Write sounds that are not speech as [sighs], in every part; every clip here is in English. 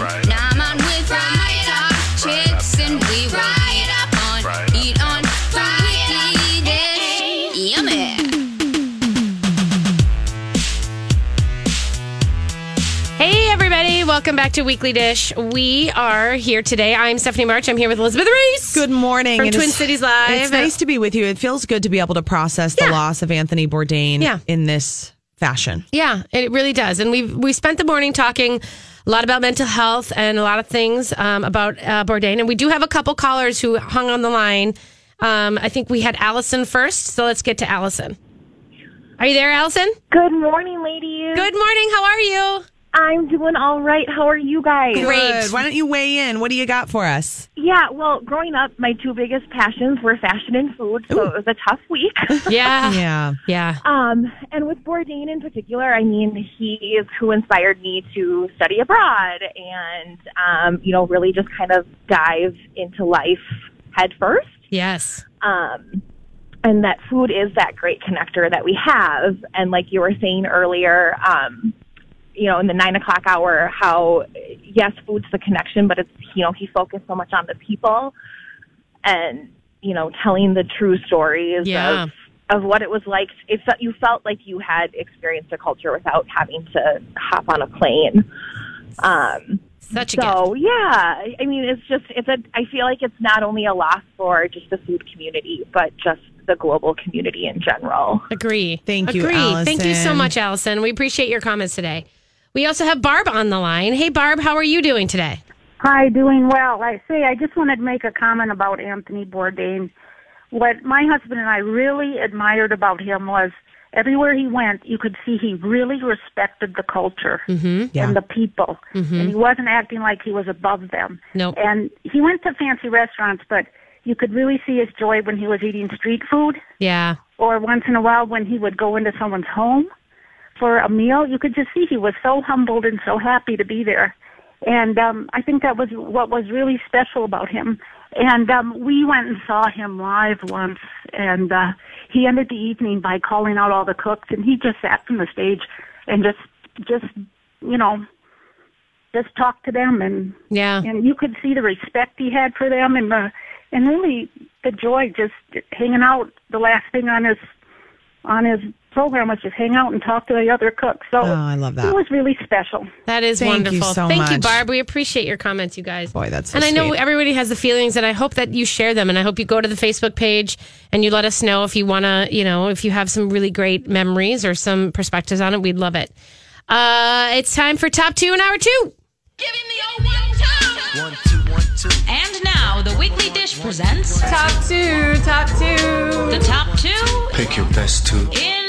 on. Now I'm on with my top chicks and we ride up on, eat on, weekly dish. Yummy. Hey, everybody. Welcome back to Weekly Dish. We are here today. I'm Stephanie March. I'm here with Elizabeth Ries. Good morning. From It Twin is- Cities Live. It's nice to be with you. It feels good to be able to process the Yeah. loss of Anthony Bourdain Yeah. in this fashion. Yeah, it really does. And we we spent the morning talking a lot about mental health and a lot of things um, about uh, Bourdain. And we do have a couple callers who hung on the line. Um, I think we had Allison first, so let's get to Allison. Are you there, Allison? Good morning, ladies. Good morning. How are you? I'm doing all right. How are you guys? Great. Good. Why don't you weigh in? What do you got for us? Yeah, well, growing up, my two biggest passions were fashion and food, so it was a tough week. [laughs] Yeah. Yeah. Yeah. um, and with Bourdain in particular, I mean, he is who inspired me to study abroad and, um, you know, really just kind of dive into life head first. Yes. um, and that food is that great connector that we have. And like you were saying earlier, um, you know, in the nine o'clock hour, how yes, food's the connection, but it's you know he focused so much on the people and you know telling the true stories Yeah. of of what it was like. If you felt like you had experienced a culture without having to hop on a plane. Um, Such a gift. so yeah, I mean, it's just it's a. I feel like it's not only a loss for just the food community, but just the global community in general. Agree. Thank you, Agree. Thank you so much, Allison. We appreciate your comments today. We also have Barb on the line. Hey, Barb, how are you doing today? Hi, doing well. I say I just wanted to make a comment about Anthony Bourdain. What my husband and I really admired about him was everywhere he went, you could see he really respected the culture mm-hmm. Yeah. and the people, mm-hmm. and he wasn't acting like he was above them. Nope. And he went to fancy restaurants, but you could really see his joy when he was eating street food, Yeah. or once in a while when he would go into someone's home for a meal. You could just see he was so humbled and so happy to be there. And um, I think that was what was really special about him. And um, we went and saw him live once, and uh, he ended the evening by calling out all the cooks, and he just sat on the stage and just, just, you know, just talked to them, and Yeah. and you could see the respect he had for them, and the and really the joy just hanging out. The last thing on his on his program was just hang out and talk to the other cooks. So Oh, I love that. It was really special. That is Thank you wonderful. so Thank you, much. Barb. We appreciate your comments, you guys. Boy, that's so and I know sweet. everybody has the feelings, and I hope that you share them. And I hope you go to the Facebook page and you let us know if you want to, you know, if you have some really great memories or some perspectives on it. We'd love it. Uh, it's time for top two in hour two. Give him the old one, two. One, two, one, two. And now the Weekly Dish presents Top two, top two. the top two Pick your best two. in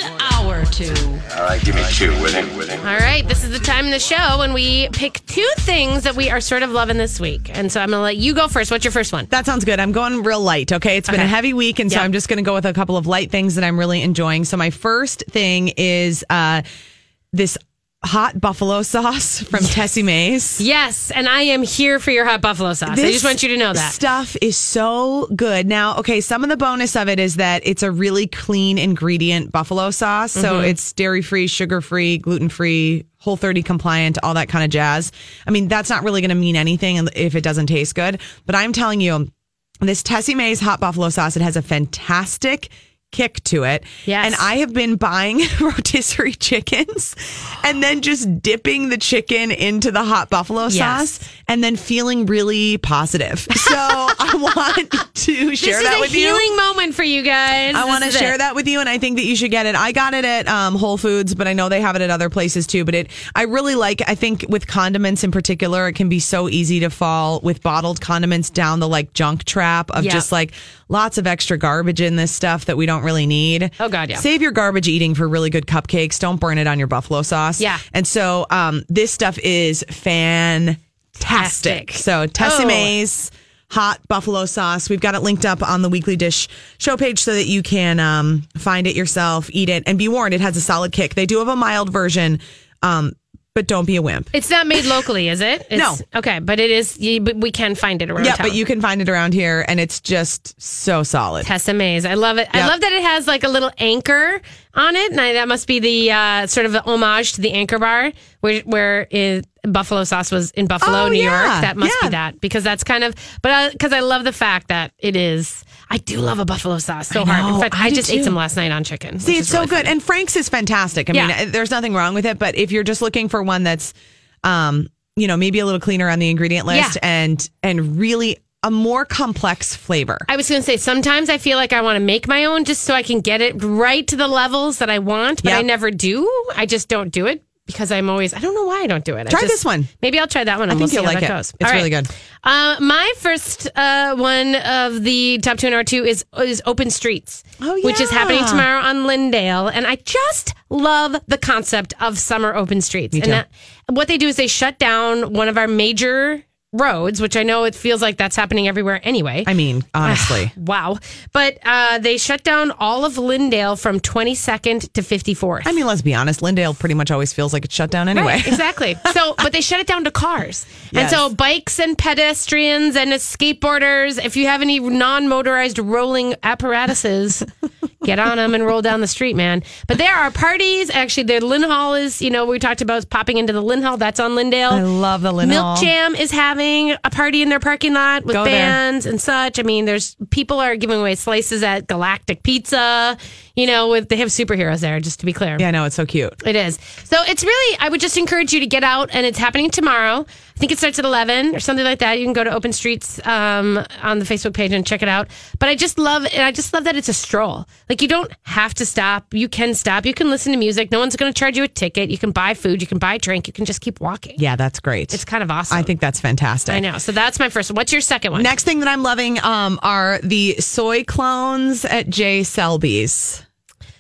hour two. All right, give me two with him, with him. All right, this is the time in the show when we pick two things that we are sort of loving this week. And so I'm going to let you go first. What's your first one? That sounds good. I'm going real light. Okay. It's been Okay. a heavy week. And so Yeah. I'm just going to go with a couple of light things that I'm really enjoying. So my first thing is uh, this hot buffalo sauce from Tessemae's. Yes, and I am here for your hot buffalo sauce. I just want you to know that. stuff is so good. Now, okay, some of the bonus of it is that it's a really clean ingredient buffalo sauce. Mm-hmm. So it's dairy free, sugar free, gluten free, whole 30 compliant, all that kind of jazz. I mean, that's not really going to mean anything if it doesn't taste good. But I'm telling you, this Tessemae's hot buffalo sauce, it has a fantastic kick to it. Yes. And I have been buying [laughs] rotisserie chickens and then just dipping the chicken into the hot buffalo Yes. sauce and then feeling really positive. [laughs] So I want to share that with you. this is a healing moment for you guys. I want to share it. that with you, and I think that you should get it. I got it at um, Whole Foods, but I know they have it at other places too. But it, I really like. I think with condiments in particular, it can be so easy to fall with bottled condiments down the like junk trap of Yeah. just like lots of extra garbage in this stuff that we don't really need. Oh, God, yeah. Save your garbage eating for really good cupcakes. Don't burn it on your buffalo sauce. Yeah. And so um, this stuff is fantastic. Tastic. So Tessie Oh. Hot buffalo sauce. We've got it linked up on the weekly dish show page so that you can um, find it yourself, eat it, and be warned it has a solid kick. They do have a mild version, um, but don't be a wimp. It's not made locally, is it? [laughs] It's, No. Okay, but it is. You, but we can find it around Yeah, town. but you can find it around here, and it's just so solid. Tessemae's. I love it. I love that it has like a little anchor on it. And I, that must be the uh, sort of the homage to the anchor bar, where where is buffalo sauce was in Buffalo, Oh, New yeah. York. That must Yeah. be that because that's kind of, but because I love the fact that it is. I do love a buffalo sauce so hard. In fact, I I, just ate some last night on chicken. See, it's so really good. And Frank's is fantastic. I Yeah. mean, there's nothing wrong with it, but if you're just looking for one that's, um, you know, maybe a little cleaner on the ingredient list Yeah. and and really a more complex flavor. I was going to say sometimes I feel like I want to make my own just so I can get it right to the levels that I want, but Yep. I never do. I just don't do it because I'm always I don't know why I don't do it. I Try just- this one. Maybe I'll try that one. I think we'll you'll see like it. goes. It's All really right. good. Uh, my first uh, one of the top two and R two is is Open Streets, Oh, which is happening tomorrow on Lyndale, and I just love the concept of summer open streets. And that, what they do is they shut down one of our major roads, which I know it feels like that's happening everywhere anyway. I mean, honestly. Wow. But uh, they shut down all of Lyndale from 22nd to 54th. I mean, let's be honest. Lyndale pretty much always feels like it's shut down anyway. Right, [laughs] exactly. So, but they shut it down to cars. And so bikes and pedestrians and skateboarders, if you have any non-motorized rolling apparatuses, [laughs] get on them and roll down the street, man. But there are parties. Actually, the Lynhall is, you know, we talked about popping into the Lynhall. That's on Lyndale. I love the Lynn Milk Hall. Jam is having a party in their parking lot with Go there. bands and such. I mean, there's people are giving away slices at Galactic Pizza. You know, with they have superheroes there. Just to be clear, Yeah, no, it's so cute. it is. So it's really, I would just encourage you to get out, and it's happening tomorrow. I think it starts at 11 or something like that. You can go to Open Streets um, on the Facebook page and check it out. But I just love, and I just love that it's a stroll. Like you don't have to stop. You can stop. You can listen to music. No one's going to charge you a ticket. You can buy food. You can buy a drink. You can just keep walking. Yeah, that's great. It's kind of awesome. I think that's fantastic. I know. So that's my first one. What's your second one? Next thing that I'm loving um, are the soy clones at J. Selby's.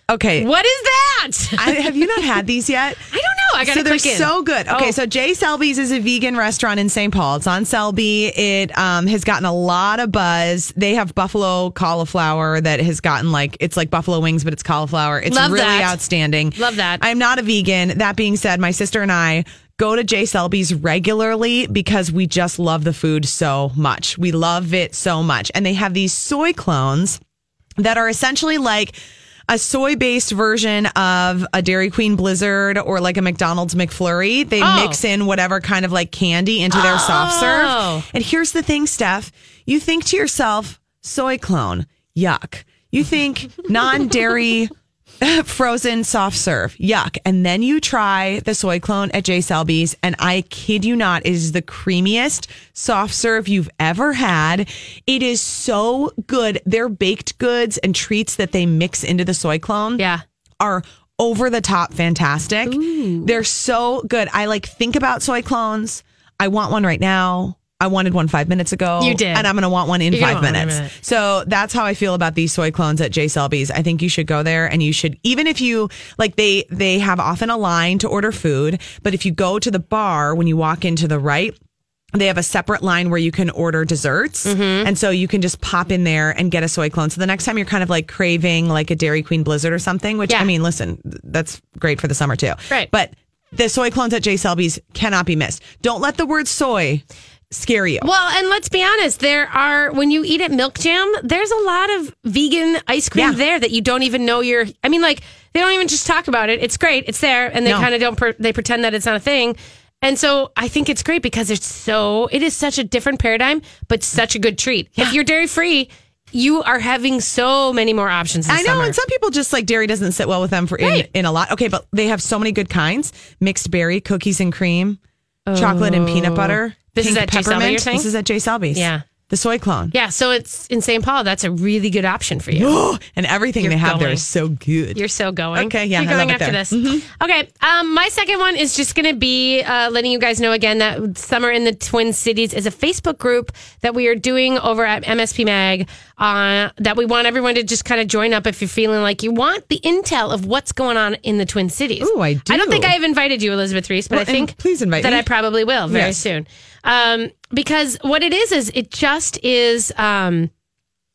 Okay. What is that? I, have you not had these yet? [laughs] I don't know. I got to so they're click in. so good. Okay, Oh. so J. Selby's is a vegan restaurant in St. Paul. It's on Selby. It um, has gotten a lot of buzz. They have buffalo cauliflower that has gotten like it's like buffalo wings, but it's cauliflower. It's Love really that. outstanding. Love that. I'm not a vegan. That being said, my sister and I go to J. Selby's regularly because we just love the food so much. We love it so much, and they have these soy clones that are essentially like a soy based version of a Dairy Queen Blizzard or like a McDonald's McFlurry. They Oh. mix in whatever kind of like candy into their soft serve. Oh. And here's the thing, Steph. You think to yourself, soy clone, yuck. You think non dairy [laughs] frozen soft serve, yuck. And then you try the soy clone at J. Selby's, and I kid you not, it is the creamiest soft serve you've ever had. It is so good. Their baked goods and treats that they mix into the soy clone Yeah. are over the top fantastic. They're so good. I like think about soy clones. I want one right now. I wanted one five minutes ago. You did. And I'm going to want one in You're five want one in a minutes. minute. So that's how I feel about these soy clones at J Selby's. I think you should go there and you should, even if you like, they, they have often a line to order food, but if you go to the bar when you walk into the right, they have a separate line where you can order desserts. Mm-hmm. And so you can just pop in there and get a soy clone. So the next time you're kind of like craving like a Dairy Queen Blizzard or something, which Yeah. I mean, listen, that's great for the summer too. Right. But the soy clones at J Selby's cannot be missed. Don't let the word soy scare you. Well, and let's be honest, there are when you eat at Milk Jam, there's a lot of vegan ice cream Yeah. there that you don't even know you're. I mean, like they don't even just talk about it. It's great, it's there, and they No. kind of don't. Per, they pretend that it's not a thing. And so I think it's great because it's so. It is such a different paradigm, but such a good treat. If you're dairy free, you are having so many more options. I know, summer. and some people just like dairy doesn't sit well with them for in, in a lot. Okay, but they have so many good kinds: mixed berry, cookies and cream, chocolate and peanut butter. This is at J. You're saying? This is at J Selby's. Yeah. The soy clone. yeah, so it's in St. Paul. That's a really good option for you. [gasps] and everything You're they have there going. is so good. You're so going. Okay, yeah, You're I going love it after there. this. Okay, um, my second one is just going to be uh, letting you guys know again that Summer in the Twin Cities is a Facebook group that we are doing over at MSP Mag. Uh, that we want everyone to just kind of join up if you're feeling like you want the intel of what's going on in the Twin Cities. Ooh, I do. I don't think I have invited you, Elizabeth Ries, but Well, I think please invite that me. I probably will very Yes. soon. Um, because what it is is it just is. Um,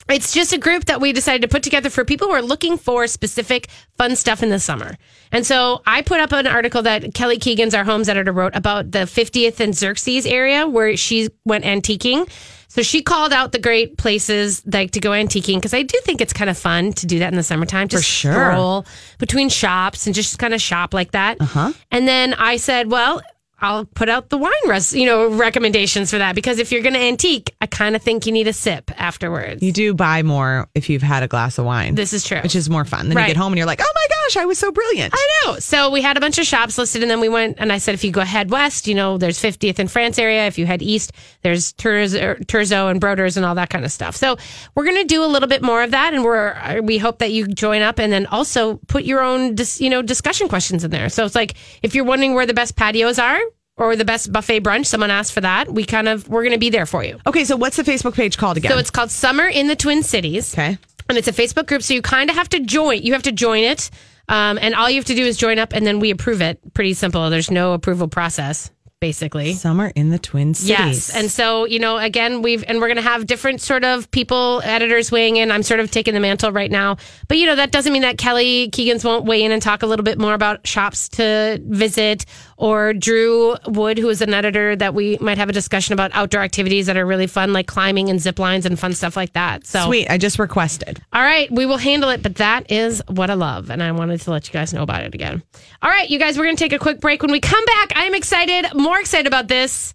it's just a group that we decided to put together for people who are looking for specific fun stuff in the summer. And so I put up an article that Kelly Keegan's our homes editor wrote about the 50th and Xerxes area where she went antiquing. So she called out the great places like to go antiquing because I do think it's kind of fun to do that in the summertime. Just sure. stroll between shops and just kind of shop like that. Uh-huh. And then I said, well, I'll put out the wine res, you know, recommendations for that because if you're going to antique, I kind of think you need a sip afterwards. You do buy more if you've had a glass of wine. This is true. Which is more fun. Then Right. you get home and you're like, oh my gosh, I was so brilliant. I know. So we had a bunch of shops listed, and then we went and I said, if you go head west, you know, there's 50th in France area. If you head east, there's Terzo, er, Terzo and Broders and all that kind of stuff. So we're going to do a little bit more of that, and we're uh, we hope that you join up, and then also put your own, dis, you know, discussion questions in there. So it's like if you're wondering where the best patios are or the best buffet brunch, someone asked for that. We kind of we're going to be there for you. Okay, so what's the Facebook page called again? So it's called Summer in the Twin Cities. okay. And it's a Facebook group, so you kind of have to join. You have to join it, um, and all you have to do is join up, and then we approve it. Pretty simple. There's no approval process, basically. Summer in the Twin Cities. Yes, and so you know, again, we've and we're going to have different sort of people, editors weighing in. I'm sort of taking the mantle right now, but you know that doesn't mean that Kelly Keegan's won't weigh in and talk a little bit more about shops to visit, or Drew Wood, who is an editor, that we might have a discussion about outdoor activities that are really fun, like climbing and zip lines and fun stuff like that. So Sweet. I just requested. all right, we will handle it, but that is what I love, and I wanted to let you guys know about it again. All right, you guys, we're going to take a quick break. When we come back, I am excited, more excited about this.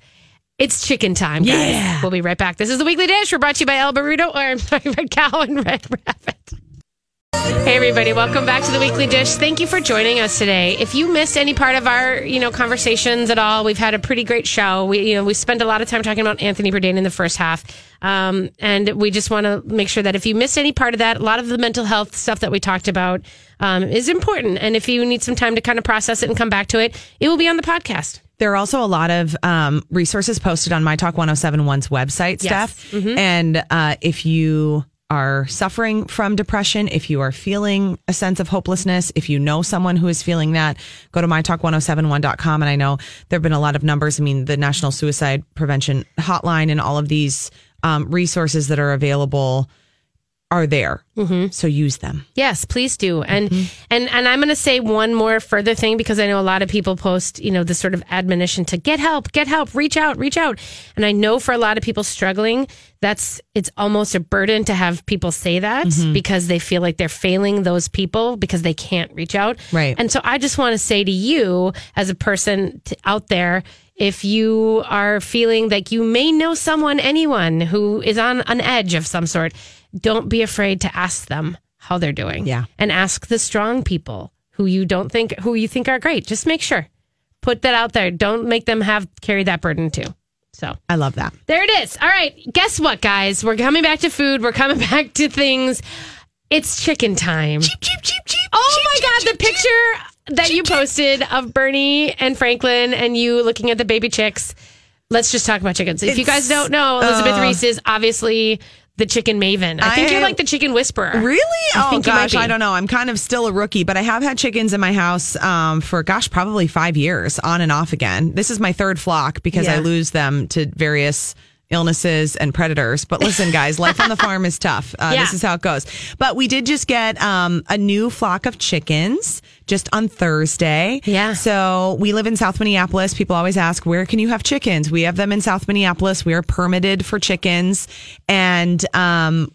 It's chicken time, guys. Yeah. We'll be right back. This is the Weekly Dish. We're brought to you by El Burrito, or [laughs] I'm sorry, Red Cow and Red Rabbit. Hey everybody, welcome back to the Weekly Dish. Thank you for joining us today. If you missed any part of our, you know, conversations at all, we've had a pretty great show. We, you know, we spent a lot of time talking about Anthony Bourdain in the first half. Um, and we just want to make sure that if you missed any part of that, a lot of the mental health stuff that we talked about um, is important. And if you need some time to kind of process it and come back to it, it will be on the podcast. There are also a lot of um, resources posted on My Talk 1071's website, Yes. Steph. And uh, if you are suffering from depression, if you are feeling a sense of hopelessness, if you know someone who is feeling that, go to mytalk1071.com. And I know there have been a lot of numbers. I mean, the National Suicide Prevention Hotline and all of these um, resources that are available are there. Mm-hmm. So use them. Yes, please do. And mm-hmm. and and I'm going to say one more further thing because I know a lot of people post, you know, this sort of admonition to get help, get help, reach out, reach out. And I know for a lot of people struggling, that's it's almost a burden to have people say that mm-hmm. because they feel like they're failing those people because they can't reach out. Right. And so I just want to say to you as a person t out there if you are feeling like you may know someone, anyone who is on an edge of some sort, don't be afraid to ask them how they're doing. Yeah. And ask the strong people who you don't think who you think are great. Just make sure. Put that out there. Don't make them have carry that burden too. So I love that. there it is. All right. Guess what, guys? We're coming back to food. We're coming [laughs] back to things. It's chicken time. Cheep, cheep, cheep, cheep. Oh my God, the picture that you posted of Bernie and Franklin and you looking at the baby chicks. Let's just talk about chickens. If you guys don't know, Elizabeth uh, Ries is obviously the chicken maven. I think I- you're like the chicken whisperer. Really? I oh think gosh. I don't know. I'm kind of still a rookie, but I have had chickens in my house um, for gosh, probably five years, on and off again. This is my third flock because I lose them to various illnesses and predators. But listen, guys, life on the [laughs] farm is tough. Uh, Yeah. This is how it goes. But we did just get um, a new flock of chickens just on Thursday. Yeah. So we live in South Minneapolis. People always ask, where can you have chickens? We have them in South Minneapolis. We are permitted for chickens. And um,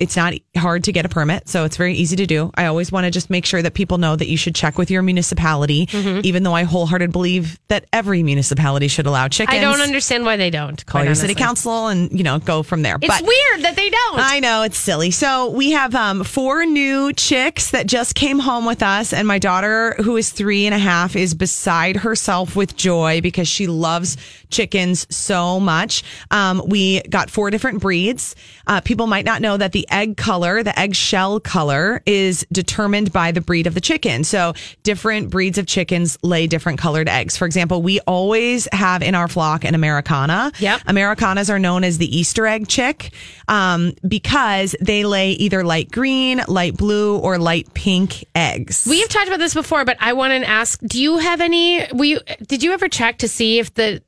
it's not hard to get a permit, so it's very easy to do. I always want to just make sure that people know that you should check with your municipality, Mm-hmm. even though I wholeheartedly believe that every municipality should allow chickens. I don't understand why they don't. Call your city council and you know go from there. It's but weird that they don't. I know it's silly. So we have um, four new chicks that just came home with us, and my daughter, who is three and a half, is beside herself with joy because she loves chickens so much. Um, we got four different breeds. Uh, people might not know that the egg color, the egg shell color, is determined by the breed of the chicken. So different breeds of chickens lay different colored eggs. For example, we always have in our flock an Americana. Yep. Americanas are known as the Easter egg chick um, because they lay either light green, light blue, or light pink eggs. We have talked about this before, but I want to ask: Do you have any? You, did you ever check to see if the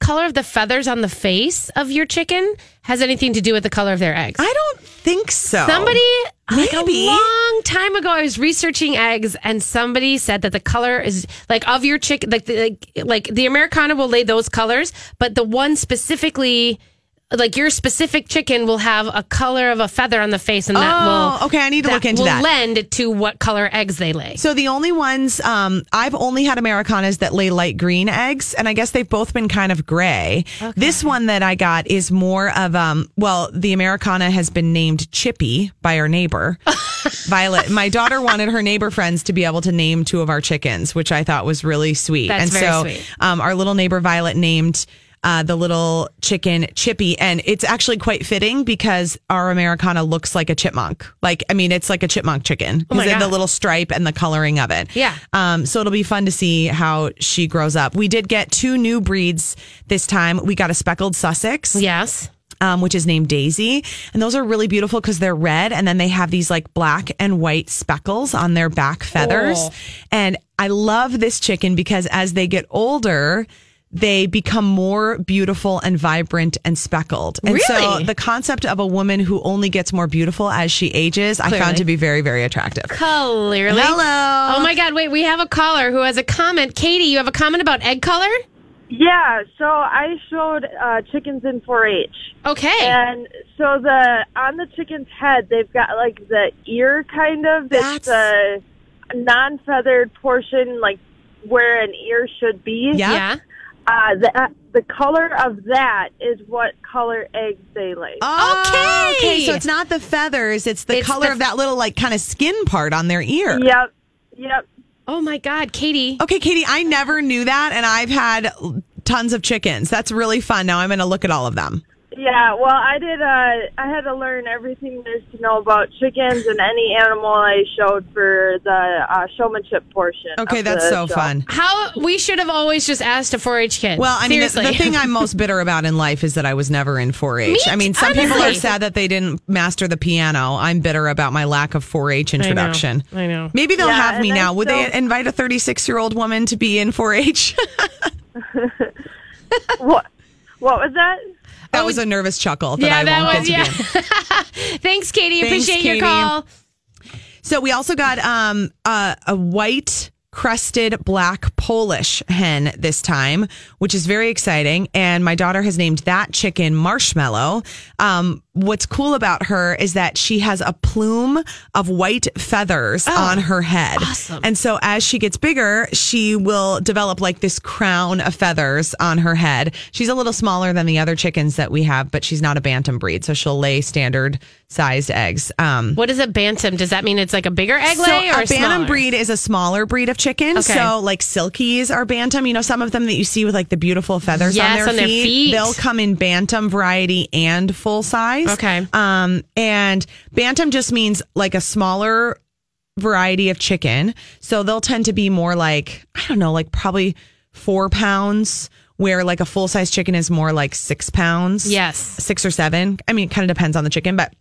color of the feathers on the face of your chicken has anything to do with the color of their eggs? I don't think so. Somebody like a Maybe. long time ago, I was researching eggs, and somebody said that the color is like of your chicken, like the, like like the Americana will lay those colors, but the one specifically like your specific chicken will have a color of a feather on the face, and that Oh, will okay, I need to look into will that. lend to what color eggs they lay. So the only ones um, I've only had Americanas that lay light green eggs, and I guess they've both been kind of gray. This one that I got is more of um. Well, the Americana has been named Chippy by our neighbor, [laughs] Violet. My daughter wanted her neighbor friends to be able to name two of our chickens, which I thought was really sweet. That's and very so, sweet. um, our little neighbor Violet named. Uh, the little chicken Chippy, and it's actually quite fitting because our Americana looks like a chipmunk. Like, I mean, it's like a chipmunk chicken Oh because of the little stripe and the coloring of it. Yeah. Um, so it'll be fun to see how she grows up. We did get two new breeds this time. We got a speckled Sussex. yes. Um, which is named Daisy. And those are really beautiful because they're red and then they have these like black and white speckles on their back feathers. Oh. And I love this chicken because as they get older, they become more beautiful and vibrant and speckled. And so the concept of a woman who only gets more beautiful as she ages, I found to be very, very attractive. Clearly. Hello. Oh my God! Wait, we have a caller who has a comment. Katie, you have a comment about egg color? Yeah, so I showed uh, chickens in 4-H, Okay. and so the on the chicken's head they've got like the ear kind of. It's the non-feathered portion, like where an ear should be. Yeah. yeah. Uh, the the color of that is what color eggs they lay. Oh, Okay. okay. So it's not the feathers; it's the It's color the- of that little like kind of skin part on their ear. Yep, yep. Oh my God, Katie. Okay, Katie, I never knew that, and I've had tons of chickens. That's really fun. Now I'm going to look at all of them. Yeah, well, I did. Uh, I had to learn everything there is to know about chickens and any animal I showed for the uh, showmanship portion. Okay, that's so show. fun. How we should have always just asked a 4-H kid. Well, I mean, the, seriously. the thing I'm most bitter about in life is that I was never in 4-H. Me I mean, t- some people are sad that they didn't master the piano. I'm bitter about my lack of 4-H introduction. I know. Maybe they'll Yeah, have me and I now. Would they invite a 36 year old woman to be in 4-H? [laughs] [laughs] What? What was that? That was a nervous chuckle that yeah, I that was yeah. [laughs] Thanks, Katie. Thanks, Appreciate Katie. your call. So we also got um a, a white crested black Polish hen this time, which is very exciting. And my daughter has named that chicken Marshmallow. Um, what's cool about her is that she has a plume of white feathers on her head. awesome. And so as she gets bigger, she will develop like this crown of feathers on her head. She's a little smaller than the other chickens that we have, but she's not a bantam breed. So she'll lay standard sized eggs. Um, What is a bantam? Does that mean it's like a bigger egg so lay or a bantam smaller? breed is a smaller breed of chicken. Okay. So like silkies are bantam. You know some of them that you see with like the beautiful feathers on, their, on their feet. feet. They'll come in bantam variety and full size. Okay. Um, and bantam just means like a smaller variety of chicken. So they'll tend to be more like I don't know, like probably four pounds. Where like a full size chicken is more like six pounds. Yes. six or seven. I mean, it kind of depends on the chicken, but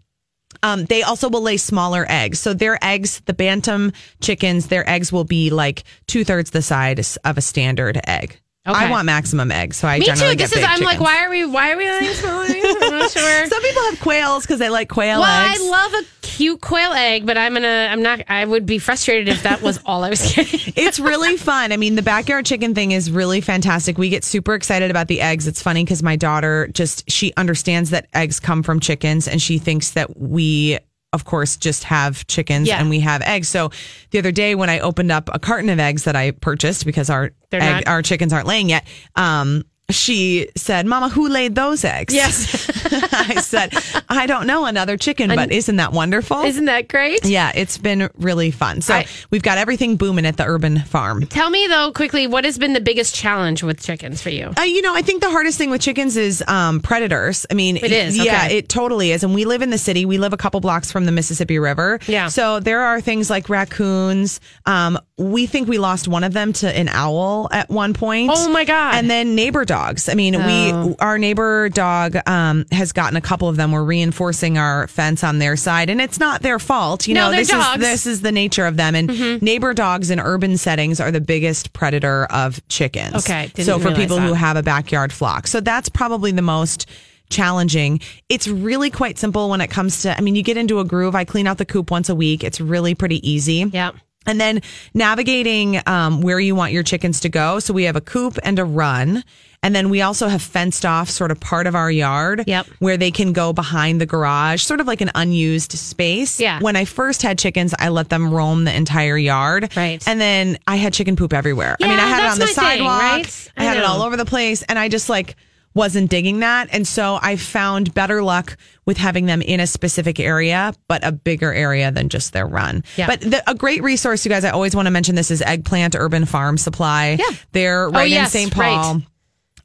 um, they also will lay smaller eggs. So their eggs, the bantam chickens, their eggs will be like two thirds the size of a standard egg. Okay. I want maximum eggs, so I Me too. This is. I'm like, why are we? Why are we? I'm not sure. [laughs] Some people have quails because they like quail eggs? well, eggs. I love a cute quail egg, but I'm gonna. I'm not. I would be frustrated if that was all I was [laughs] getting. it's really fun. I mean, the backyard chicken thing is really fantastic. We get super excited about the eggs. It's funny because my daughter just she understands that eggs come from chickens, and she thinks that we. Of course, just have chickens Yeah. and we have eggs. So the other day when I opened up a carton of eggs that I purchased because our egg, our chickens aren't laying yet, um, she said, "Mama, who laid those eggs?" Yes. [laughs] I said, "I don't know, another chicken, but isn't that wonderful?" Isn't that great? yeah, it's been really fun. So I- we've got everything booming at the urban farm. Tell me though, quickly, what has been the biggest challenge with chickens for you? Uh, you know, I think the hardest thing with chickens is um, predators. I mean, It is, Yeah, okay. it totally is. And we live in the city. We live a couple blocks from the Mississippi River. Yeah. So there are things like raccoons. Um, we think we lost one of them to an owl at one point. Oh, my God. And then neighbor dogs. I mean, we our neighbor dog um, has gotten a couple of them. We're reinforcing our fence on their side, and it's not their fault. You No, know, this dogs. is this is the nature of them. And Mm-hmm. neighbor dogs in urban settings are the biggest predator of chickens. Okay, so for people who have a backyard flock. So that's probably the most challenging. It's really quite simple when it comes to I mean, you get into a groove. I clean out the coop once a week. It's really pretty easy. Yeah. And then navigating um, where you want your chickens to go. So we have a coop and a run. And then we also have fenced off sort of part of our yard Yep. where they can go behind the garage, sort of like an unused space. Yeah. When I first had chickens, I let them roam the entire yard. Right. And then I had chicken poop everywhere. Yeah, I mean, I had it on the my thing, sidewalk. right? I I had it all over the place. And I just like wasn't digging that. And so I found better luck with having them in a specific area, but a bigger area than just their run. Yeah. But the, a great resource, you guys, I always want to mention this is Eggplant Urban Farm Supply. Yeah. They're right Oh, yes, in St. Paul. right.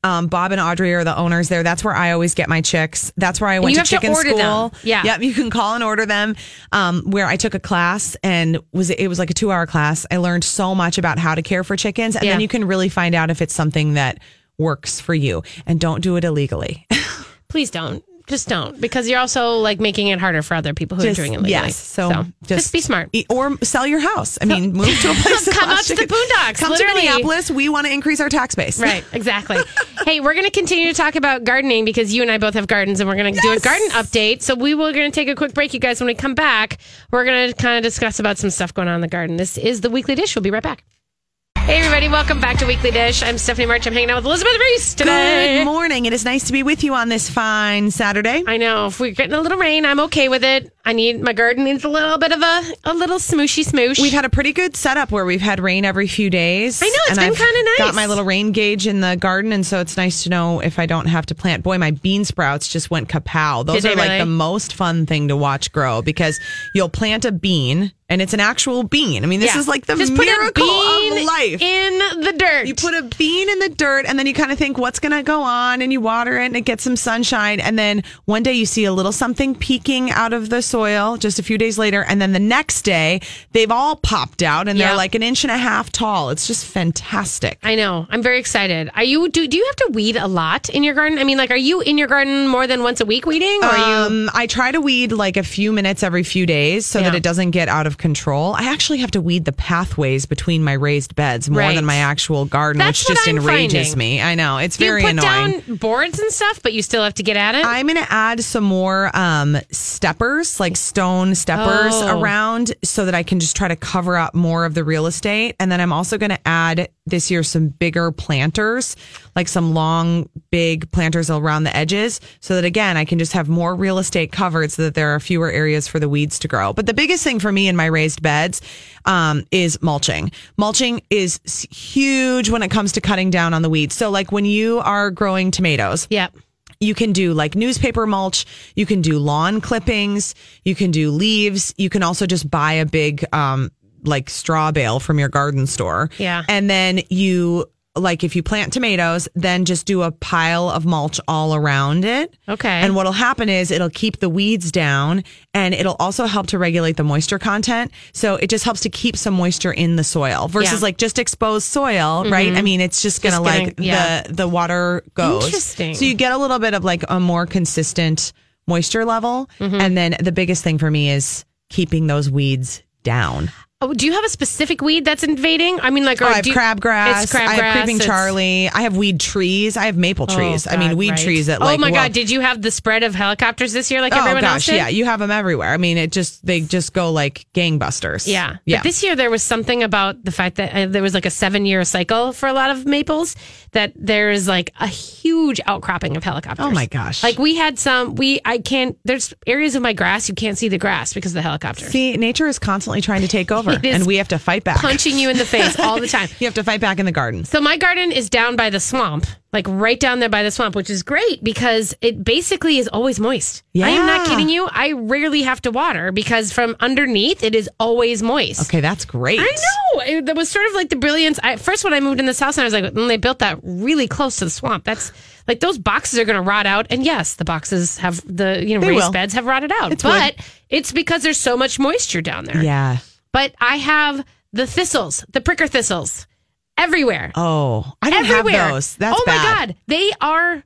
Um, Bob and Audrey are the owners there. That's where I always get my chicks. That's where I went to have to chicken order them. school. Yeah. Yep. You can call and order them. Um, where I took a class and was it was like a two hour class. I learned so much about how to care for chickens, and Yeah. then you can really find out if it's something that works for you. And don't do it illegally. [laughs] Please don't. Just don't, because you're also like making it harder for other people who Just- are doing it legally. Yes. So, just, be smart. E- Or sell your house. I mean, move to a [laughs] place. Come up to the boondocks, Come literally. to Minneapolis. We want to increase our tax base. Right, [laughs] exactly. hey, we're going to continue to talk about gardening because you and I both have gardens and we're going to do a garden update. So we were going to take a quick break, you guys. When we come back, we're going to kind of discuss about some stuff going on in the garden. This is the Weekly Dish. We'll be right back. Hey, everybody. Welcome back to Weekly Dish. I'm Stephanie March. I'm hanging out with Elizabeth Ries today. Good morning. It is nice to be with you on this fine Saturday. I know. If we're getting a little rain, I'm okay with it. I need my garden needs a little bit of a a little smooshy smoosh. We've had a pretty good setup where we've had rain every few days. I know, it's been kinda nice. Got my little rain gauge in the garden, and so it's nice to know if I don't have to plant. Boy, my bean sprouts just went kapow. Those Did are like really? the most fun thing to watch grow because you'll plant a bean and it's an actual bean. I mean, this Yeah. is like the Just miracle put a bean of life. in the dirt. You put a bean in the dirt and then you kind of think what's going to go on and you water it and it gets some sunshine. And then one day you see a little something peeking out of the soil just a few days later. And then the next day they've all popped out and Yeah. they're like an inch and a half tall. It's just fantastic. I know. I'm very excited. Are you do do you have to weed a lot in your garden? I mean, like are you in your garden more than once a week weeding or are you Um, I try to weed like a few minutes every few days so that it doesn't get out of control. I actually have to weed the pathways between my raised beds more Right. than my actual garden, That's which just I'm enrages finding. me. I know. It's you very put annoying. down boards and stuff, but you still have to get at it? I'm going to add some more um, steppers, like stone steppers Oh. around so that I can just try to cover up more of the real estate. And then I'm also going to add this year some bigger planters, like some long, big planters around the edges so that again, I can just have more real estate covered so that there are fewer areas for the weeds to grow. But the biggest thing for me in my raised beds um, is mulching. Mulching is huge when it comes to cutting down on the weeds. So like when you are growing tomatoes, yep. you can do like newspaper mulch. You can do lawn clippings. You can do leaves. You can also just buy a big, um, like straw bale from your garden store. Yeah. And then you, like, if you plant tomatoes, then just do a pile of mulch all around it. Okay. And what'll happen is it'll keep the weeds down and it'll also help to regulate the moisture content. So it just helps to keep some moisture in the soil versus Yeah. Mm-hmm. like just exposed soil, right? I mean, it's just gonna like gonna- yeah. the, the water goes. Interesting. So you get a little bit of like a more consistent moisture level. Mm-hmm. And then the biggest thing for me is keeping those weeds down. Oh, do you have a specific weed that's invading? I mean, like, Oh, I have you- crabgrass. It's crabgrass. I have creeping Charlie. I have weed trees. I have maple Oh, trees. I mean, weed right. trees that Like, Oh my well- God! Did you have the spread of helicopters this year, like Oh everyone else gosh, did? yeah, you have them everywhere. I mean, it just they just go like gangbusters. Yeah. yeah. But this year there was something about the fact that uh, there was like a seven year cycle for a lot of maples that there's like a huge outcropping of helicopters. Oh my gosh. Like we had some, we, I can't, there's areas of my grass you can't see the grass because of the helicopters. See, nature is constantly trying to take over, is and we have to fight back. punching you in the face all the time. [laughs] You have to fight back in the garden. So my garden is down by the swamp, like right down there by the swamp, which is great because it basically is always moist. Yeah. I am not kidding you. I rarely have to water because from underneath it is always moist. Okay, that's great. I know. It, that was sort of like the brilliance. I, first, when I moved in this house, and I was like, mm, they built that really close to the swamp. That's like those boxes are going to rot out. And yes, the boxes have the you know They raised will. beds have rotted out, It's but wood. it's because there's so much moisture down there. Yeah. But I have the thistles, the pricker thistles, everywhere. Oh, I don't everywhere. have those. That's oh bad. my god, they are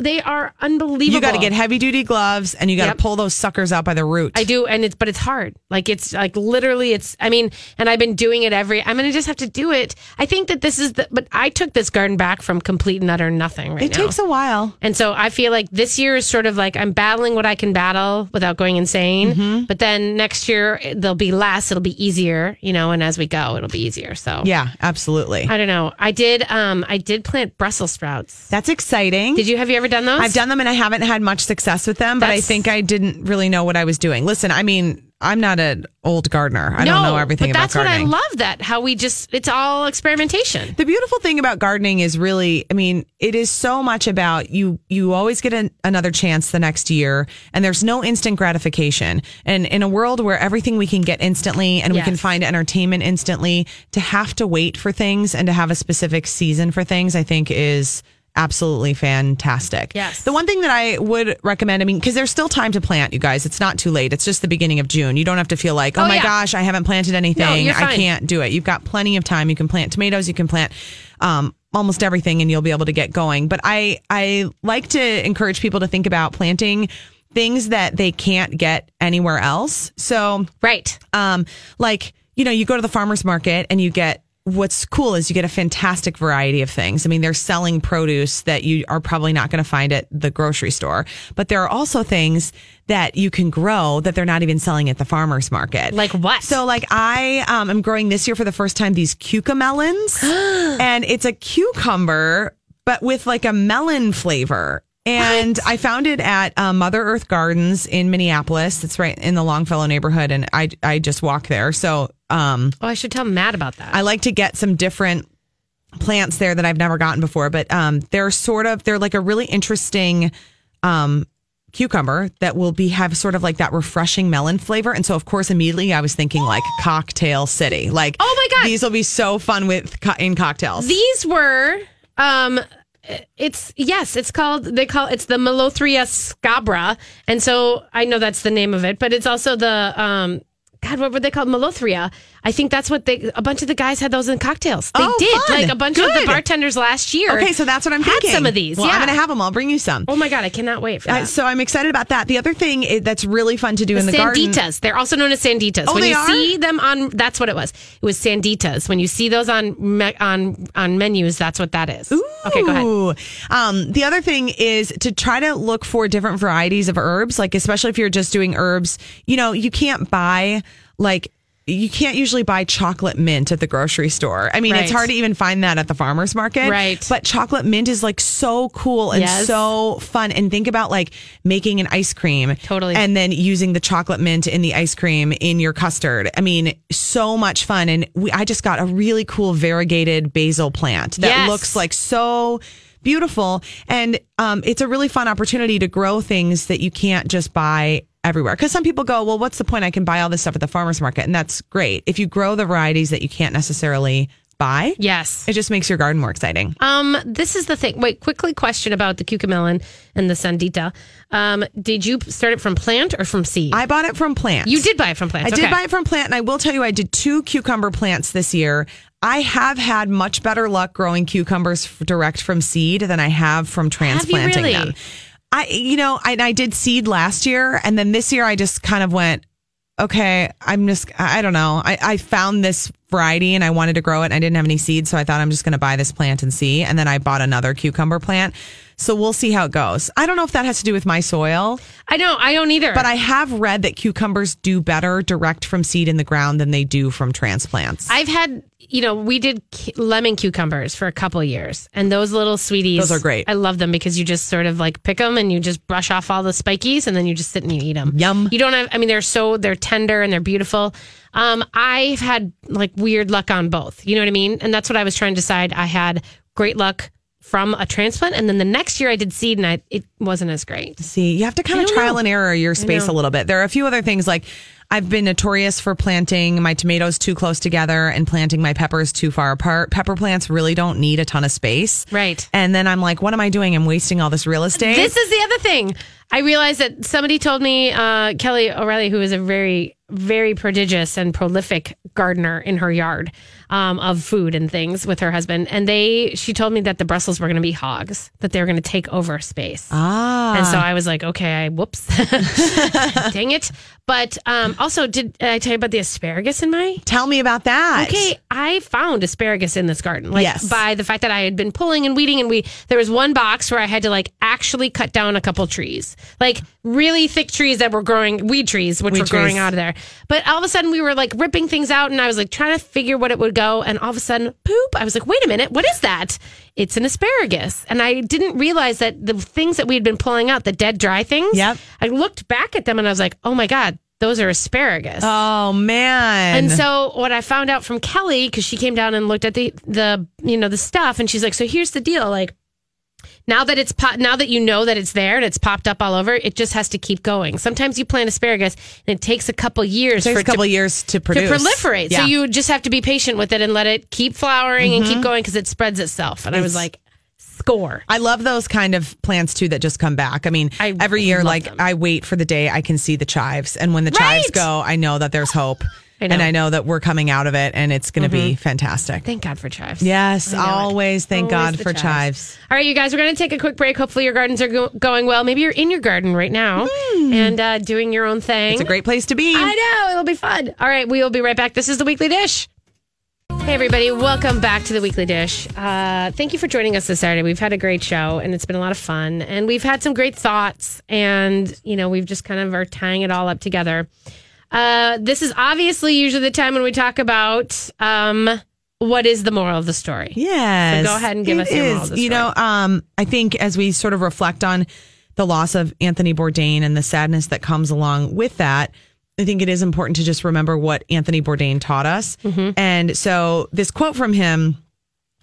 they are unbelievable. You got to get heavy duty gloves and you got to Yep. pull those suckers out by the root. I do, and it's but it's hard. Like it's like literally, it's. I mean, and I've been doing it every. I'm gonna just have to do it. I think that this is the. But I took this garden back from complete and utter nothing right It now. takes a while. and so I feel like this year is sort of like I'm battling what I can battle without going insane. Mm-hmm. But then next year there'll be less. It'll be easier, you know. And as we go, it'll be easier. So Yeah, absolutely. I don't know. I did. Um, I did plant Brussels sprouts. That's exciting. Did you? Have you ever done those? I've done them and I haven't had much success with them, but I think I didn't really know what I was doing. Listen, I mean, I'm not an old gardener. I don't know everything but about that's gardening. what I love. That how we just it's all experimentation. The beautiful thing about gardening is really, I mean, it is so much about you. You always get an, another chance the next year, and there's no instant gratification. And in a world where everything we can get instantly and we can find entertainment instantly, to have to wait for things and to have a specific season for things, I think is absolutely fantastic. Yes. The one thing that I would recommend, I mean, because there's still time to plant, you guys. It's not too late. It's just the beginning of June. You don't have to feel like, oh, Oh, my yeah. gosh, I haven't planted anything. you're I can't do it. You've got plenty of time. You can plant tomatoes. You can plant um, almost everything, and you'll be able to get going. But I I like to encourage people to think about planting things that they can't get anywhere else. So Right. um, like you know, you go to the farmers market and you get. What's cool is you get a fantastic variety of things. I mean, they're selling produce that you are probably not going to find at the grocery store, but there are also things that you can grow that they're not even selling at the farmers market. Like what? So, like, I um, am growing this year for the first time these cucamelons, [gasps] and it's a cucumber, but with like a melon flavor. And I found it at uh, Mother Earth Gardens in Minneapolis. It's right in the Longfellow neighborhood, and I I just walk there. So, um, Oh, I should tell Matt about that. I like to get some different plants there that I've never gotten before, but um, they're sort of they're like a really interesting um, cucumber that will be have sort of like that refreshing melon flavor. And so, of course, immediately I was thinking like [gasps] cocktail city. Like, Oh my God. these will be so fun with co- in cocktails. These were um it's yes, it's called they call it's the Melothria scabra. And so I know that's the name of it, but it's also the um God, what were they called? Melothria. I think that's what they. A bunch of the guys had those in cocktails. They Oh, did. fun. Like a bunch of the bartenders last year. okay, so that's what I'm had thinking. Some of these. Well, yeah. I'm going to have them. I'll bring you some. Oh my god, I cannot wait for Uh, that. so I'm excited about that. The other thing that's really fun to do in the garden. sanditas. They're also known as sanditas. Oh, when they you are? see them on, that's what it was. It was sanditas. When you see those on me, on on menus, that's what that is. Okay, go ahead. Um, the other thing is to try to look for different varieties of herbs, like especially if you're just doing herbs. You know, you can't buy like you can't usually buy chocolate mint at the grocery store. I mean, it's hard to even find that at the farmers market. Right. But chocolate mint is like so cool and Yes. so fun. And think about like making an ice cream. Totally. And then using the chocolate mint in the ice cream in your custard. I mean, so much fun. And we, I just got a really cool variegated basil plant that Yes. looks like so beautiful and um, it's a really fun opportunity to grow things that you can't just buy everywhere because some people go well what's the point i can buy all this stuff at the farmers market and that's great if you grow the varieties that you can't necessarily buy Yes. it just makes your garden more exciting Um, this is the thing. Wait, quickly question about the cucamelon and the sandita. Um, did you start it from plant or from seed? i bought it from plant. you did buy it from plant. I did buy it from plant, and I will tell you, I did two cucumber plants this year. I have had much better luck growing cucumbers direct from seed than I have from transplanting really? them. I, you know, I, I did seed last year, and then this year I just kind of went, okay, I'm just, I don't know. I, I found this variety and I wanted to grow it, and I didn't have any seeds, so I thought I'm just going to buy this plant and see. And then I bought another cucumber plant. So we'll see how it goes. I don't know if that has to do with my soil. I don't. I don't either. But I have read that cucumbers do better direct from seed in the ground than they do from transplants. I've had, you know, we did lemon cucumbers for a couple of years, and those little sweeties, Those are great. I love them because you just sort of like pick them and you just brush off all the spikies, and then you just sit and you eat them. Yum. You don't have. I mean, they're so they're tender and they're beautiful. Um, I've had like weird luck on both. You know what I mean? And that's what I was trying to decide. I had great luck from a transplant, and then the next year I did seed, and I it wasn't as great. See, you have to kind I of trial know. and error your space a little bit. There are a few other things like I've been notorious for planting my tomatoes too close together and planting my peppers too far apart. Pepper plants really don't need a ton of space. Right. And then I'm like, what am I doing? I'm wasting all this real estate. This is the other thing. I realized that somebody told me, uh, Kelly O'Reilly, who is a very very prodigious and prolific gardener in her yard um, of food and things with her husband. And they, she told me that the Brussels were going to be hogs, that they were going to take over space. Ah. And so I was like, okay, I, whoops, [laughs] dang it. But um, also, did I tell you about the asparagus in my? Tell me about that. Okay, I found asparagus in this garden. Like Yes. by the fact that I had been pulling and weeding, and we there was one box where I had to like actually cut down a couple trees, like really thick trees that were growing, weed trees, which Weed were growing out of there. But all of a sudden, we were like ripping things out, and I was like trying to figure what it would go, and all of a sudden, poop! I was like, wait a minute, what is that? It's an asparagus, and I didn't realize that the things that we had been pulling out, the dead dry things. Yep. I looked back at them, and I was like, oh my god. Those are asparagus. Oh man. And so what I found out from Kelly, because she came down and looked at the the you know the stuff, and she's like, so here's the deal, like. Now that it's po- now that you know that it's there and it's popped up all over, it just has to keep going. Sometimes you plant asparagus and it takes a couple years it takes for a it to couple years to to produce. proliferate. So you just have to be patient with it and let it keep flowering and keep mm-hmm. going because it spreads itself. And I was like, score. I love those kind of plants too that just come back. I mean, I every year, like them. I wait for the day I can see the chives, and when the chives go, I know that there's hope, I and I know that we're coming out of it, and it's going to be fantastic. Thank God for chives. yes, know it. always thank Always God for chives. All right, you guys, we're going to take a quick break. Hopefully, your gardens are go- going well. Maybe you're in your garden right now and uh, doing your own thing. It's a great place to be. I know. It'll be fun. All right, we will be right back. This is the Weekly Dish. Hey, everybody. Welcome back to the Weekly Dish. Uh, thank you for joining us this Saturday. We've had a great show, and it's been a lot of fun. And we've had some great thoughts, and, you know, we've just kind of are tying it all up together. Uh, this is obviously usually the time when we talk about um, what is the moral of the story. Yes. So go ahead and give us your moral of the You know, um, I think as we sort of reflect on the loss of Anthony Bourdain and the sadness that comes along with that, I think it is important to just remember what Anthony Bourdain taught us. Mm-hmm. And so this quote from him,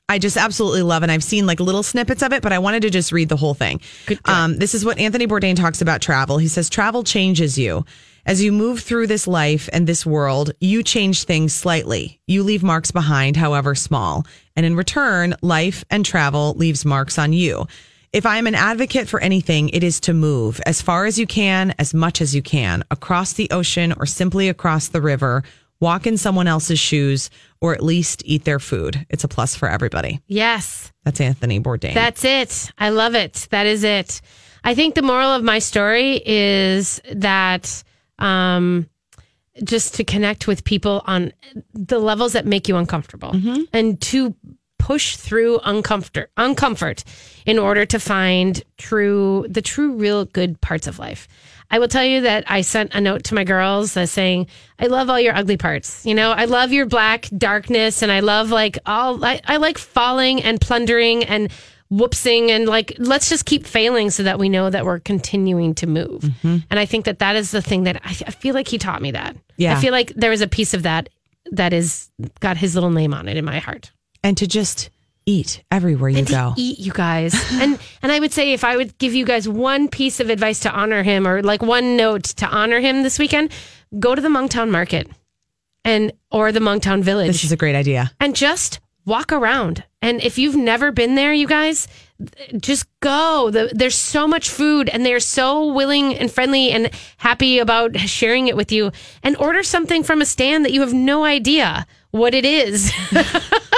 I just absolutely love, and I've seen like little snippets of it, but I wanted to just read the whole thing. Um, this is what Anthony Bourdain talks about travel. He says, Travel changes you. As you move through this life and this world, you change things slightly. You leave marks behind, however small. And in return, life and travel leaves marks on you. If I am an advocate for anything, it is to move as far as you can, as much as you can, across the ocean or simply across the river, walk in someone else's shoes, or at least eat their food. It's a plus for everybody. Yes. That's Anthony Bourdain. That's it. I love it. That is it. I think the moral of my story is that um, just to connect with people on the levels that make you uncomfortable and to push through uncomfort uncomfort in order to find true the true real good parts of life. I will tell you that I sent a note to my girls saying, I love all your ugly parts. You know, I love your black darkness and I love like all, I, I like falling and plundering and whoopsing and like, let's just keep failing so that we know that we're continuing to move. Mm-hmm. And I think that that is the thing that I, I feel like he taught me that. Yeah. I feel like there is a piece of that that is got his little name on it in my heart. and to just eat everywhere you and go. eat you [laughs] guys and and i would say if i would give you guys one piece of advice to honor him or like one note to honor him this weekend go to the Hmongtown market and or the Hmongtown village This is a great idea. and just walk around and if you've never been there you guys just go the, there's so much food and they're so willing and friendly and happy about sharing it with you and order something from a stand that you have no idea what it is [laughs]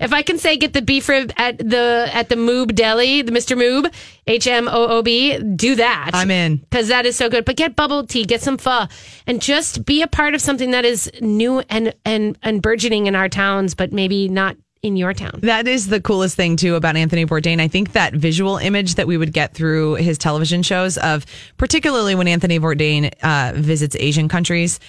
if I can say get the beef rib at the at the Hmoob Deli, the Mr. Hmoob, H M O O B, do that. I'm in. because that is so good. But get bubble tea, get some pho, and just be a part of something that is new and and and burgeoning in our towns, but maybe not in your town. That is the coolest thing too about Anthony Bourdain. I think that visual image that we would get through his television shows of, particularly when Anthony Bourdain uh, visits Asian countries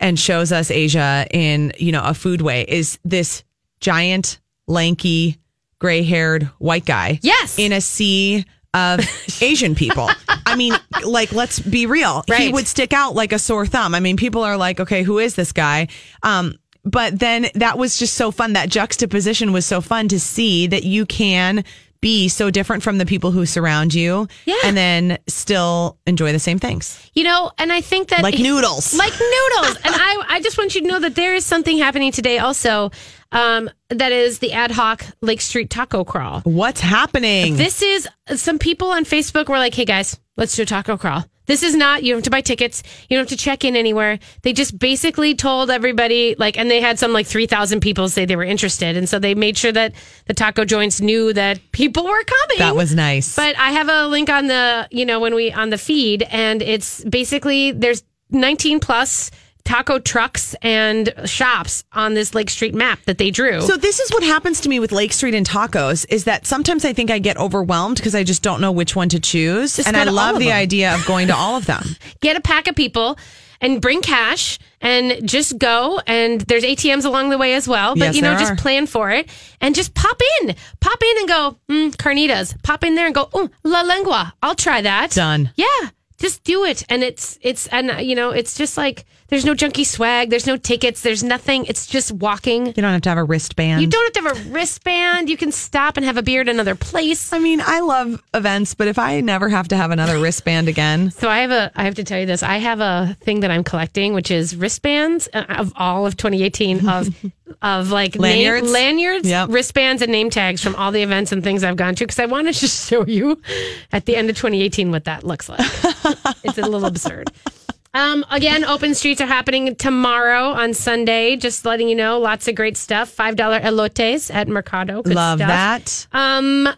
and shows us Asia in you know a food way, is this giant, lanky, gray-haired white guy. Yes. in a sea of [laughs] Asian people. I mean, like, let's be real. He would stick out like a sore thumb. I mean, people are like, okay, who is this guy? Um, but then that was just so fun. That juxtaposition was so fun to see that you can be so different from the people who surround you Yeah. and then still enjoy the same things. You know, and I think that Like noodles. [laughs] like noodles. and I, I just want you to know that there is something happening today also. Um, that is the ad hoc Lake Street Taco Crawl. What's happening? This is some people on Facebook were like, "Hey guys, let's do a taco crawl." This is not, you don't have to buy tickets. You don't have to check in anywhere. They just basically told everybody, like, and they had some like 3,000 people say they were interested. And so they made sure that the taco joints knew that [laughs] people were coming. That was nice. But I have a link on the, you know, when we, on the feed, and it's basically, there's 19 plus taco trucks and shops on this Lake Street map that they drew. So this is what happens to me with Lake Street and tacos is that sometimes I think I get overwhelmed because I just don't know which one to choose. Just and I love the them. idea of going to all of them. [laughs] get a pack of people and bring cash and just go and there's ATMs along the way as well but Yes, you know just are. plan for it and just pop in pop in and go mm, carnitas pop in there and go oh la lengua I'll try that Done. yeah just do it and it's it's and you know it's just like there's no junky swag there's no tickets there's nothing it's just walking You don't have to have a wristband. you don't have to have a wristband you can stop and have a beer at another place I mean, I love events, but if I never have to have another wristband again, [laughs] So I have a I have to tell you this. I have a thing that I'm collecting, which is wristbands uh, of all of 2018 of [laughs] of like Lanyards? name, lanyards, Yep. wristbands, and name tags from all the events and things I've gone to. Because I want to just [laughs] show you at the end of 2018 what that looks like. it's a little absurd. Um, again, open streets are happening tomorrow on Sunday. Just letting you know, lots of great stuff. Five dollar elotes at Mercado. Good love stuff. that. Um,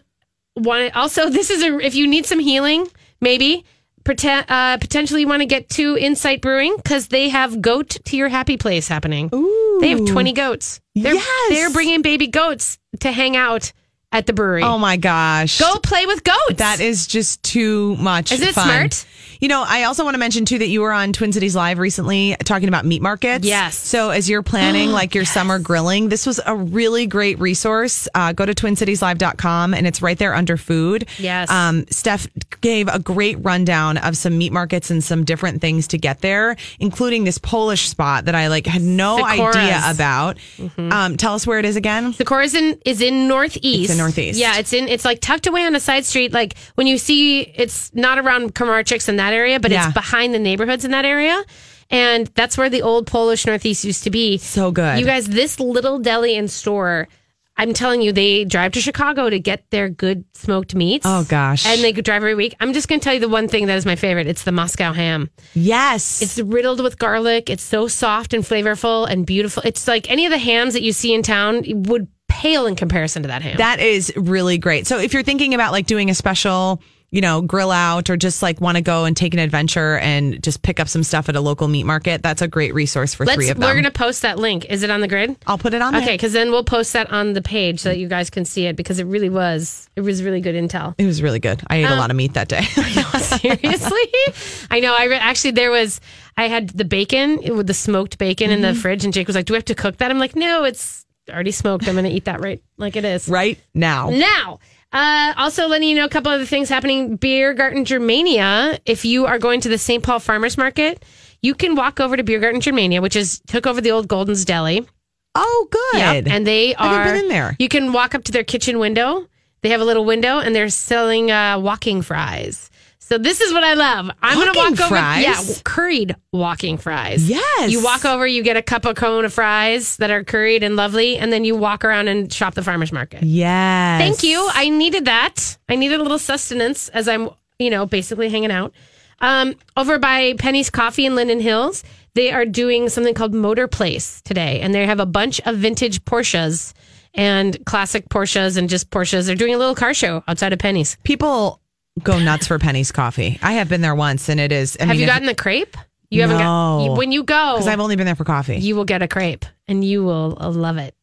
one also, this is a if you need some healing, maybe pretend, uh, potentially you want to get to Insight Brewing because they have goat to your happy place happening. Ooh. They have twenty goats. They're, Yes. they're bringing baby goats to hang out at the brewery. Oh my gosh. Go play with goats. That is just too much. Is it fun. smart? You know, I also want to mention too that you were on Twin Cities Live recently talking about meat markets. Yes. So as you're planning [gasps] like your summer grilling, this was a really great resource. Uh, go to twincitieslive.com and it's right there under food. Yes. Um, Steph gave a great rundown of some meat markets and some different things to get there, including this Polish spot that I like had no Sikora's. idea about. Um, tell us where it is again. The is in is in northeast. It's in northeast. Yeah, it's in it's like tucked away on a side street. Like when you see it's not around Kramarczuk's and that area, but Yeah. it's behind the neighborhoods in that area. And that's where the old Polish Northeast used to be. So good. You guys, this little deli and store, I'm telling you, they drive to Chicago to get their good smoked meats. Oh, gosh. And they could drive every week. I'm just going to tell you the one thing that is my favorite. It's the Moscow ham. Yes. It's riddled with garlic. It's so soft and flavorful and beautiful. It's like any of the hams that you see in town would pale in comparison to that ham. That is really great. So if you're thinking about like doing a special, you know, grill out or just like want to go and take an adventure and just pick up some stuff at a local meat market, that's a great resource for Let's, three of them. we're going to post that link. Is it on the grid? I'll put it on there. Okay, because then we'll post that on the page so that you guys can see it because it really was it was really good intel. It was really good. I ate a Um, lot of meat that day. [laughs] Seriously, [laughs] I know. I re- actually there was I had the bacon with the smoked bacon in the Mm-hmm. fridge, and Jake was like, "Do we have to cook that?" I'm like, "No, it's already smoked. I'm going to eat that right like it is right now. now." Uh, also, letting you know a couple other things happening. Beer Garden Germania. If you are going to the St. Paul Farmers Market, you can walk over to Beer Garden Germania, which is took over the old Golden's Deli. Oh, good. Yep, and they are been in there. You can walk up to their kitchen window. They have a little window, and they're selling uh, walking fries. So this is what I love. I'm going to Walking walk over. fries? Yeah, curried walking fries. Yes. You walk over, you get a cup of cone of fries that are curried and lovely, and then you walk around and shop the farmers market. yes. Thank you. I needed that. I needed a little sustenance as I'm, you know, basically hanging out. Um, over by Penny's Coffee in Linden Hills, they are doing something called Motor Place today, and they have a bunch of vintage Porsches and classic Porsches and just Porsches. They're doing a little car show outside of Penny's. People go nuts for Penny's coffee. I have been there once and it is. I have mean, you gotten the crepe? You haven't got when you go. Because I've only been there for coffee. you will get a crepe, and you will uh, love it.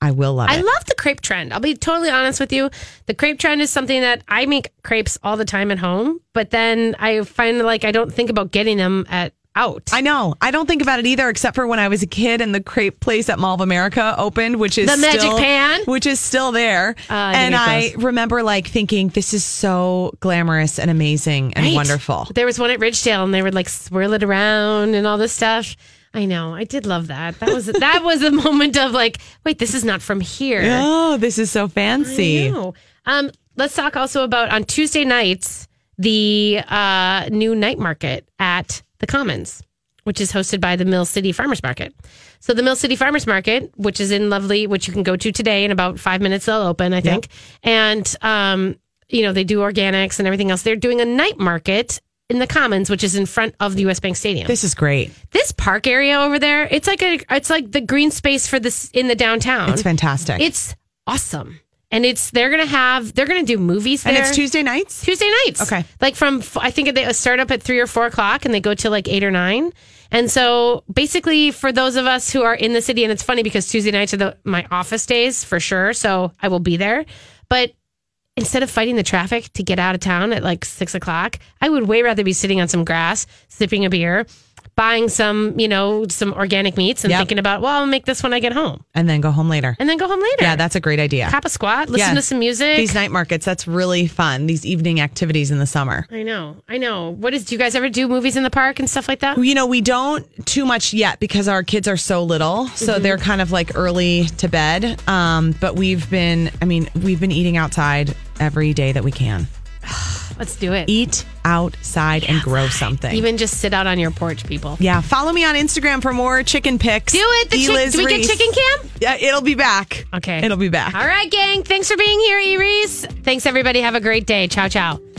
I will love it. I it. love the crepe trend. I'll be totally honest with you. The crepe trend is something that I make crepes all the time at home, but then I find like I don't think about getting them at out. I know. I don't think about it either, except for when I was a kid and the crepe place at Mall of America opened, which is The Magic still- Pan? which is still there. I and I remember like thinking, this is so glamorous and amazing and Right? wonderful. There was one at Ridgedale, and they would like swirl it around and all this stuff. I know. I did love that. That was that was a [laughs] moment of like, wait, this is not from here. Oh, this is so fancy. Um, let's talk also about on Tuesday nights the uh, new night market at the Commons, which is hosted by the Mill City Farmers Market. So the Mill City Farmers Market, which is in lovely, which you can go to today in about five minutes, they'll open, I think. And um, you know they do organics and everything else. They're doing a night market in the Commons, which is in front of the US Bank Stadium. This is great. this park area over there, it's like a it's like the green space for this in the downtown. It's fantastic. It's awesome. And it's they're gonna have they're gonna do movies there. and it's Tuesday nights. Tuesday nights. Okay. Like from, f- I think they start up at three or four o'clock and they go to like eight or nine. And so basically, for those of us who are in the city, and it's funny because Tuesday nights are the, my office days for sure. So I will be there. But instead of fighting the traffic to get out of town at like six o'clock, I would way rather be sitting on some grass, sipping a beer, buying some, you know, some organic meats and Yep. thinking about, well, I'll make this when I get home And then go home later. and then go home later. Yeah, that's a great idea. Hop a squat, listen Yeah. to some music. These night markets, that's really fun. These evening activities in the summer. I know, I know. What is? Do you guys ever do movies in the park and stuff like that? You know, we don't too much yet because our kids are so little. So Mm-hmm. they're kind of like early to bed. Um, but we've been, I mean, we've been eating outside every day that we can. [sighs] [sighs] [sighs] Let's do it. Eat outside and grow something. Even just sit out on your porch, people. yeah, follow me on Instagram for more chicken pics. Do it. The Eliz do we get chicken cam? Yeah, it'll be back. Okay. It'll be back. All right, gang. Thanks for being here, Iris. Thanks, everybody. Have a great day. Ciao, ciao.